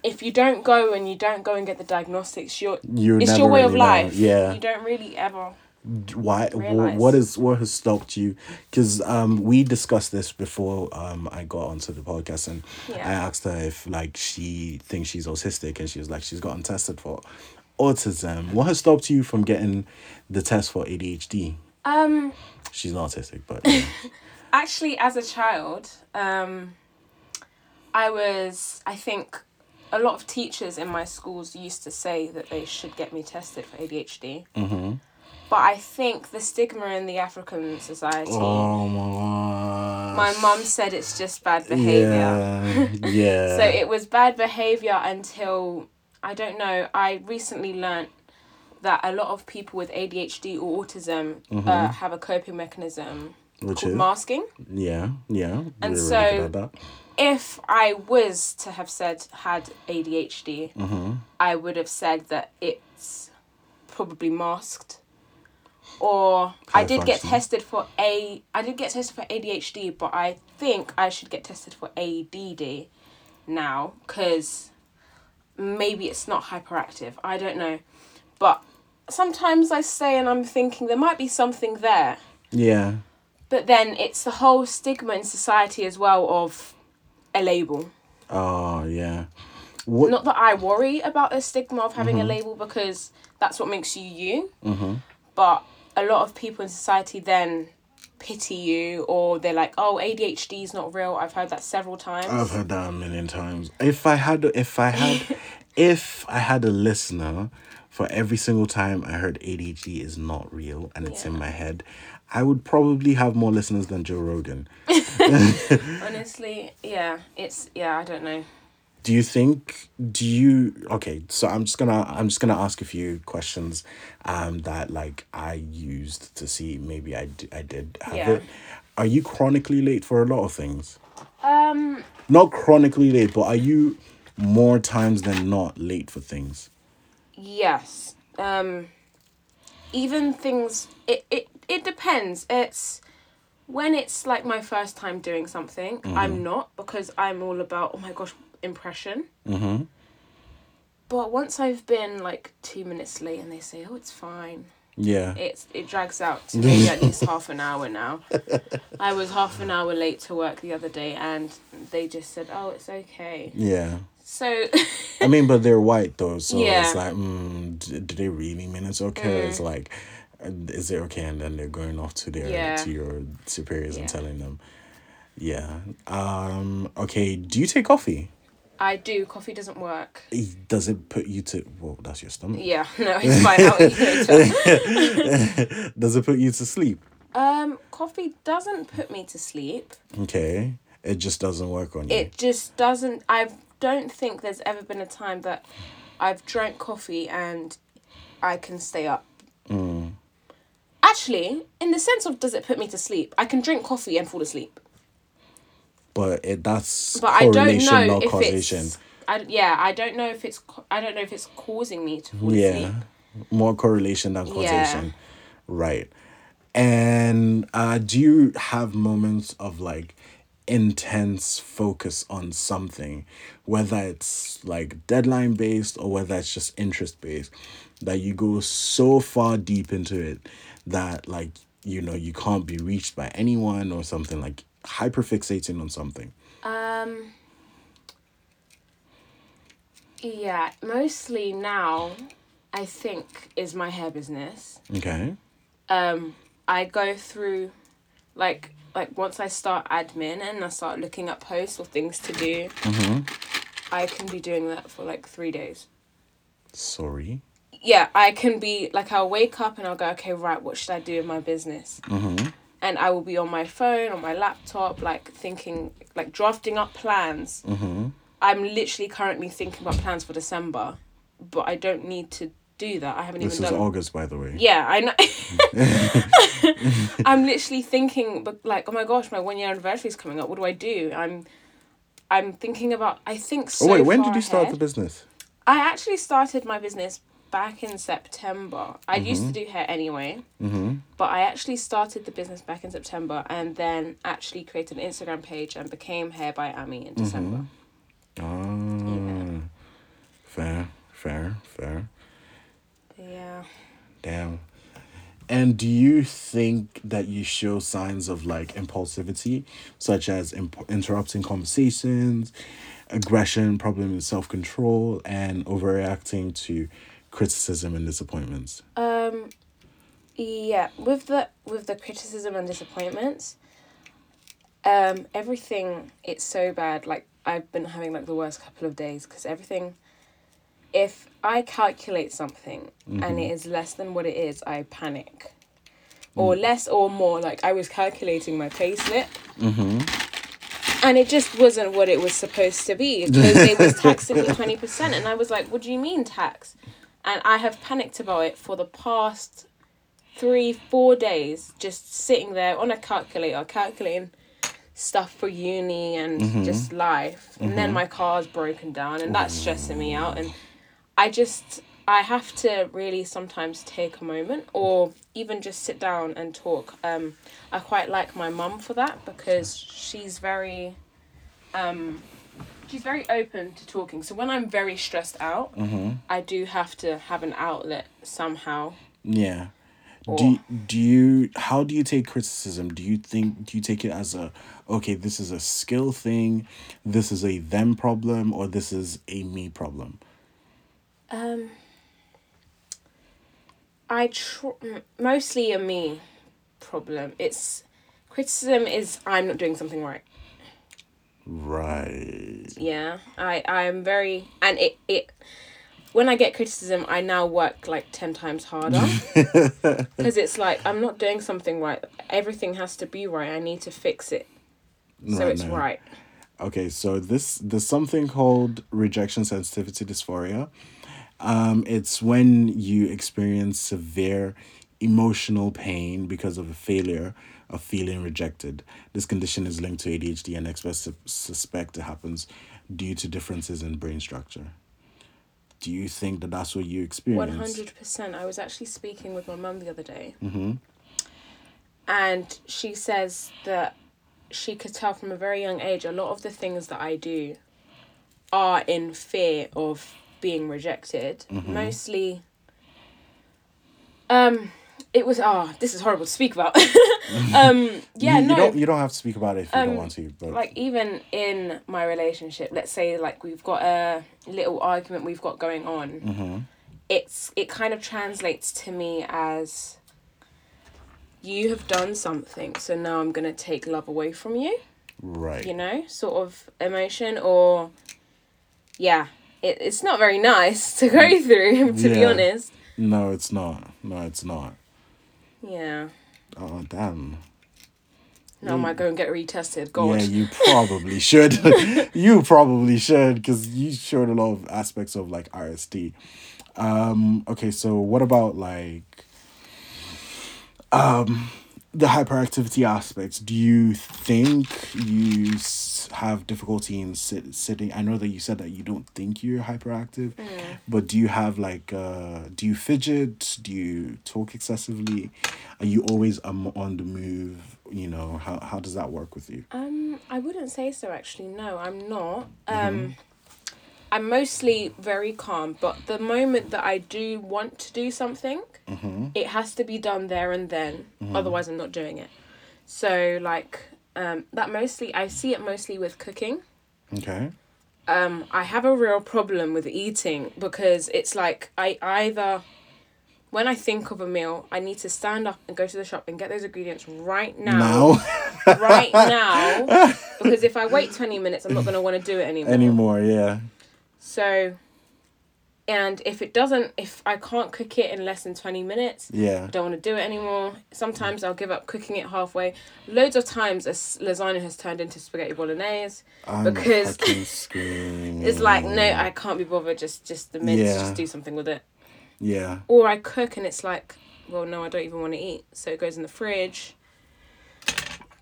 if you don't go and you don't go and get the diagnostics, you're You it's your way of really know. life. Yeah. you don't really ever. Why wh- Realize. what is what has stopped you because um we discussed this before um i got onto the podcast and i Yeah. asked her if like she thinks she's autistic and she was like she's gotten tested for autism what has stopped you from getting the test for adhd Um, she's not autistic but actually, as a child, um, I was. I think a lot of teachers in my schools used to say that they should get me tested for ADHD. mm-hmm. But I think the stigma in the African society. oh my god My mum said it's just bad behavior. yeah yeah So it was bad behavior until I don't know. I recently learnt that a lot of people with ADHD or autism uh, have a coping mechanism Mm-hmm. which called is masking. yeah yeah And so- really that. If I was to have said had ADHD, Mm-hmm. I would have said that it's probably masked or I did get tested for a I did get tested for ADHD, but I think I should get tested for ADD now because maybe it's not hyperactive. I don't know, but sometimes I stay and I'm thinking there might be something there, Yeah. but then it's the whole stigma in society as well of a label. Oh yeah. What? Not that I worry about the stigma of having a label because that's what makes you you. Mm-hmm. But a lot of people in society then pity you or they're like, oh, ADHD is not real. I've heard that several times. I've heard that a million times. If I had, if I had, if I had a listener for every single time I heard ADHD is not real and it's in my head, I would probably have more listeners than Joe Rogan. Honestly, yeah, it's, yeah, I don't know. Do you think? Do you? Okay, so I'm just gonna I'm just gonna ask a few questions, um, that like I used to see maybe I d- I did have Yeah. it. Are you chronically late for a lot of things? Um, Not chronically late, but are you more times than not late for things? yes. Um, even things, it, it, it depends. It's, when it's like my first time doing something, I'm not because I'm all about, oh my gosh, impression. Mm-hmm. But once I've been like two minutes late and they say, oh, it's fine, Yeah. it's it drags out to maybe at least half an hour now. I was half an hour late to work the other day and they just said, oh, it's okay. Yeah. So, I mean, but they're white though, so Yeah. it's like, mm, do they really mean it's okay? It's like, is it okay? And then they're going off to their Yeah. to your superiors and telling them, yeah. Um. Okay. Do you take coffee? I do. Coffee doesn't work. It Does it put you to? Well, that's your stomach. Yeah, no, it's fine. I'll eat later. Does it put you to sleep? Um, coffee doesn't put me to sleep. Okay. It just doesn't work on you. It just doesn't. I don't think there's ever been a time that I've drank coffee and I can stay up. Mm. Actually, in the sense of does it put me to sleep, I can drink coffee and fall asleep. But it that's But I don't correlation, know not if causation. it's. I, yeah, I don't know if it's. I don't know if it's causing me to fall Yeah. asleep. More correlation than Yeah. causation. Right. And uh do you have moments of like intense focus on something, whether it's like deadline based or whether it's just interest based, that you go so far deep into it that like you know you can't be reached by anyone or something like hyper fixating on something. Um. Yeah, mostly now, I think is my hair business. Okay. um I go through like like once I start admin and I start looking at posts or things to do, I can be doing that for like three days. Sorry. Yeah, I can be like I'll wake up and I'll go, okay, right, what should I do in my business? And I will be on my phone, on my laptop, like thinking, like drafting up plans. Mm-hmm. I'm literally currently thinking about plans for December, but I don't need to do that. I haven't This even is done. August by the way. Yeah, I know. I'm literally thinking, but like, oh my gosh, my one year anniversary is coming up. What do I do? I'm, I'm thinking about. I think so. oh wait, when did you start ahead. the business? I actually started my business back in September. I used to do hair anyway, Mm-hmm. but I actually started the business back in September and then actually created an Instagram page and became Hair by Ammy in December. Ah, fair, fair, fair. Yeah. Damn. And do you think that you show signs of like impulsivity, such as imp- interrupting conversations, aggression, problem with self control, and overreacting to criticism and disappointments? Um, yeah, with the with the criticism and disappointments, um, everything it's so bad. Like I've been having like the worst couple of days because everything. If I calculate something and it is less than what it is, I panic. Or less or more. Like I was calculating my pay slip. And it just wasn't what it was supposed to be because they was taxing me twenty percent, and I was like, "What do you mean tax?" And I have panicked about it for the past three, four days, just sitting there on a calculator, calculating stuff for uni and just life. And then my car's broken down, and that's stressing me out. And I just, I have to really sometimes take a moment or even just sit down and talk. Um, I quite like my mum for that because she's very, um, she's very open to talking. So when I'm very stressed out, I do have to have an outlet somehow. Yeah. Or- Do do you how do you take criticism? Do you think do you take it as a okay, this is a skill thing, this is a them problem or this is a me problem? Um, I tr- mostly a me problem. It's criticism is I'm not doing something right. Right. Yeah, I I am very and it it when I get criticism, I now work like ten times harder because it's like I'm not doing something right. Everything has to be right. I need to fix it so Right it's now. right. Okay, so this there's something called rejection sensitivity dysphoria. Um, it's when you experience severe emotional pain because of a failure of feeling rejected. This condition is linked to ADHD and experts sus- suspect it happens due to differences in brain structure. Do you think that that's what you One experience? hundred percent. I was actually speaking with my mum the other day, Mm-hmm. and she says that she could tell from a very young age a lot of the things that I do are in fear of being rejected. Mm-hmm. Mostly, um, it was oh, this is horrible to speak about. um, yeah, you, no, you don't you don't have to speak about it if you don't Um, want to, but like even in my relationship let's say like we've got a little argument we've got going on Mhm. it's it kind of translates to me as you have done something so now i'm going to take love away from you right. you know sort of emotion or yeah it, it's not very nice to go through to be honest No, it's not. No, it's not. Yeah Oh damn. now i going to get retested god Yeah, you probably should. you probably should because you showed a lot of aspects of like RSD. Um, okay, so what about like um the hyperactivity aspects? Do you think you have difficulty in sit- sitting? I know that you said that you don't think you're hyperactive, but do you have like uh do you fidget? Do you talk excessively? Are you always um, on the move? You know, how how does that work with you? Um, I wouldn't say so actually. No, I'm not. Um, I'm mostly very calm, but the moment that I do want to do something, it has to be done there and then. Otherwise, I'm not doing it. So, like, um, that mostly I see it mostly with cooking. Okay. Um, I have a real problem with eating because it's like I either when I think of a meal, I need to stand up and go to the shop and get those ingredients right Now right now because if I wait 20 minutes, I'm not going to want to do it anymore. anymore, yeah. So, and if it doesn't, if I can't cook it in less than 20 minutes, Yeah. I don't want to do it anymore. Sometimes I'll give up cooking it halfway. Loads of times, a lasagna has turned into spaghetti bolognese. I'm Because- It's like, no, I can't be bothered. Just, just the mince, Yeah. just do something with it. Yeah. Or I cook and it's like, well, no, I don't even want to eat. So it goes in the fridge.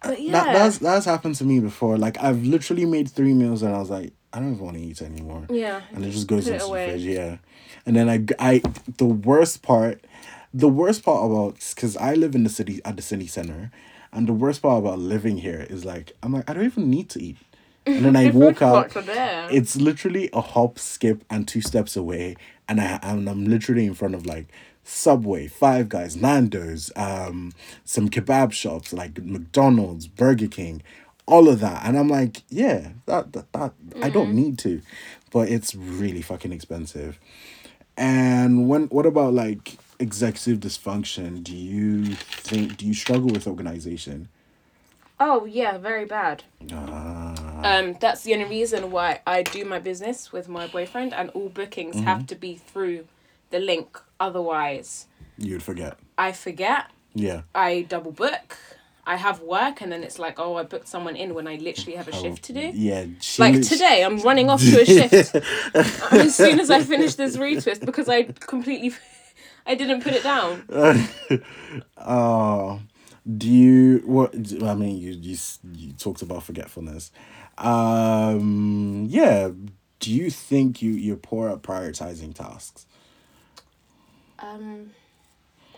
But yeah. That that's that's happened to me before. Like I've literally made three meals and I was like, I don't even want to eat anymore. yeah. And it just goes into the fridge, yeah. And then I, I the worst part, the worst part about because I live in the city at the city center, and the worst part about living here is like I'm like I don't even need to eat, and then I walk out. there. It's literally a hop, skip, and two steps away, and I and I'm literally in front of like Subway, Five Guys, Nando's, um, some kebab shops like McDonald's, Burger King, all of that, and I'm like, yeah, that that, that I don't need to, but it's really fucking expensive. And when what about like executive dysfunction? Do you think do you struggle with organization? Oh yeah, very bad. Ah, Um, that's the only reason why I do my business with my boyfriend, and all bookings have to be through the link. Otherwise, you'd forget. I forget. Yeah. I double book. I have work, and then it's like, oh, I booked someone in when I literally have a shift to do. Yeah. Like lit- today, I'm running off to a shift as soon as I finish this retwist because I completely, I didn't put it down. Oh, do you what? I mean, you you you talked about forgetfulness. Um, yeah. Do you think you you're poor at prioritizing tasks? Um,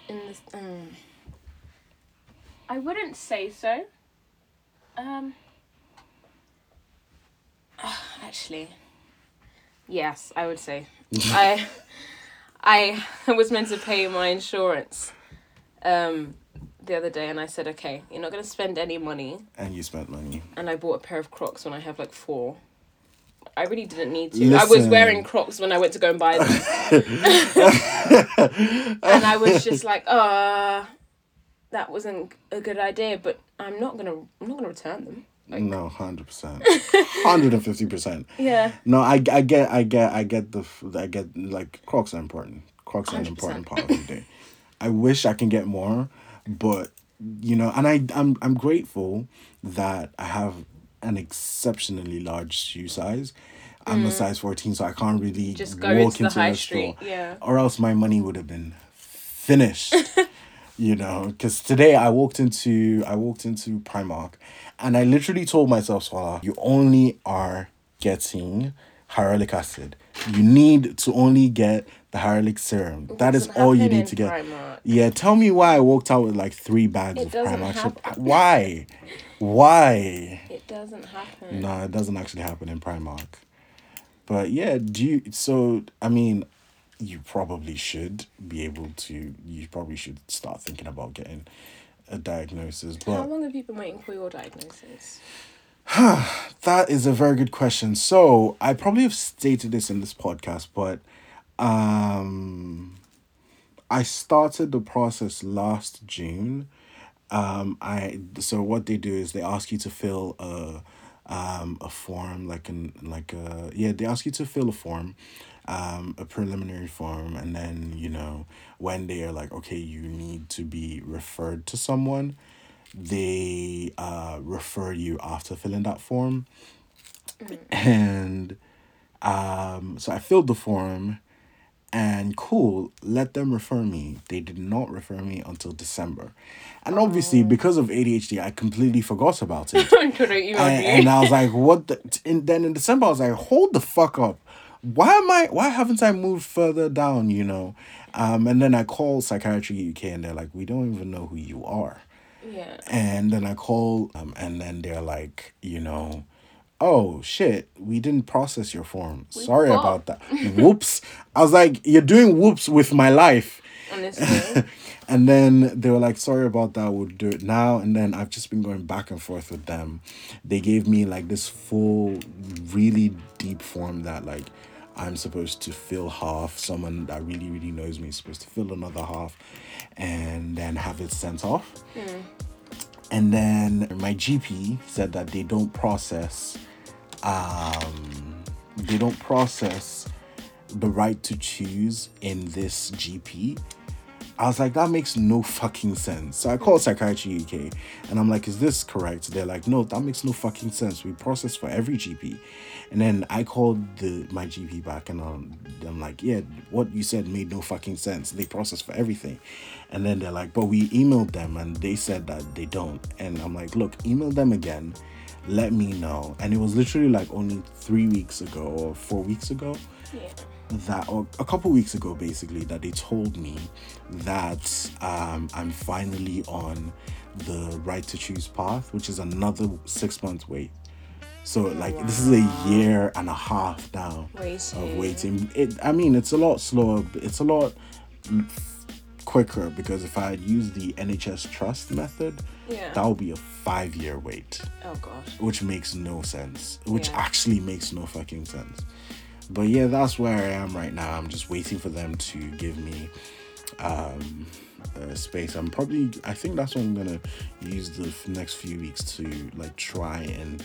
in this, um, I wouldn't say so. Um, actually, yes, I would say. I, I was meant to pay my insurance, um, the other day, and I said, okay, you're not gonna spend any money, And you spent money. and I bought a pair of Crocs when I have like four. I really didn't need to. I was wearing Crocs when I went to go and buy them. and I was just like, uh that wasn't a good idea, but I'm not gonna I'm not gonna return them. no, hundred percent, hundred and fifty percent. Yeah. No, I, I get, I get, I get the, I get like Crocs are important. Crocs are an 100%. important part of the day. I wish I can get more, but you know, and I, I'm, I'm grateful that I have an exceptionally large shoe size. I'm a size fourteen, so I can't really Mm. Just go walk into the high a street, store, yeah. or else my money would have been finished. you know, because today I walked into I walked into Primark, and I literally told myself, Swala, you only are getting hyaluronic acid. You need to only get the hyaluronic serum. That is all you need to get. Primark. Yeah, tell me why I walked out with like three bags It of Primark. Why? Why? It doesn't happen. No, it doesn't actually happen in Primark. But yeah, do you so I mean, you probably should be able to you probably should start thinking about getting a diagnosis. but How long have you been waiting for your diagnosis? that is a very good question. So I probably have stated this in this podcast, but um I started the process last June. Um I so what they do is they ask you to fill a um a form like an like a yeah, they ask you to fill a form, um a preliminary form and then, you know, when they are like okay, you need to be referred to someone, they uh refer you after filling that form. And um so I filled the form and cool, let them refer me. They did not refer me until December. And obviously because of ADHD I completely forgot about it. I'm gonna email and, and I was like, what the and then in December I was like, hold the fuck up. Why am I why haven't I moved further down, you know? Um and then I called Psychiatry UK and they're like, we don't even know who you are. yeah. And then I call um and then they're like, you know, oh shit, we didn't process your form. Sorry what? about that. whoops. I was like, you're doing whoops with my life. And then they were like, sorry about that, we'll do it now. And then I've just been going back and forth with them. They gave me like this full, really deep form that like I'm supposed to fill half. Someone that really, really knows me is supposed to fill another half and then have it sent off. And then my GP said that they don't process um they don't process the right to choose in this GP. I was like, that makes no fucking sense. So I called Psychiatry UK and I'm like, is this correct? They're like, no, that makes no fucking sense. We process for every GP. And then I called the my GP back and um, I'm like, yeah, what you said made no fucking sense. They process for everything. And then they're like, but we emailed them and they said that they don't. And I'm like, look, email them again. Let me know. And it was literally like only three weeks ago or four weeks ago yeah. that or a couple weeks ago basically that they told me that um, i'm finally on the right to choose path which is another six month wait so like this is a year and a half now of Waiting. waiting it i mean it's a lot slower but it's a lot quicker because if i had used the nhs trust method Yeah. that would be a five year wait. Oh gosh. which makes no sense. Which Yeah. actually makes no fucking sense. But yeah that's where i am right now. I'm just waiting for them to give me um uh, space. I'm probably i think that's what i'm gonna use the f- next few weeks to like try and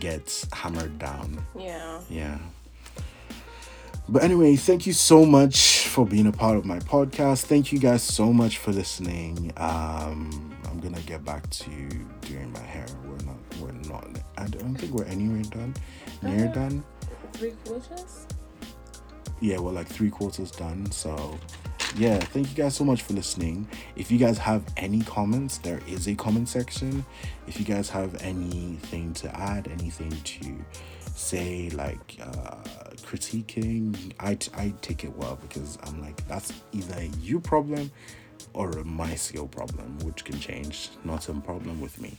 get hammered down. Yeah. yeah. But anyway thank you so much for being a part of my podcast. Thank you guys so much for listening. Um i'm gonna get back to doing my hair we're not we're not i don't think we're anywhere done near Uh, done Three quarters? yeah we're like three quarters done so yeah, thank you guys so much for listening. If you guys have any comments, there is a comment section. If you guys have anything to add, anything to say, like uh, critiquing, I, t- I take it well because I'm like, that's either you problem or a my skill problem, which can change, not a problem with me.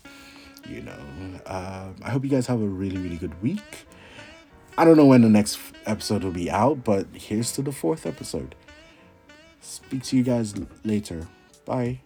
You know, um, I hope you guys have a really, really good week. I don't know when the next episode will be out, but here's to the fourth episode. Speak to you guys later. Bye.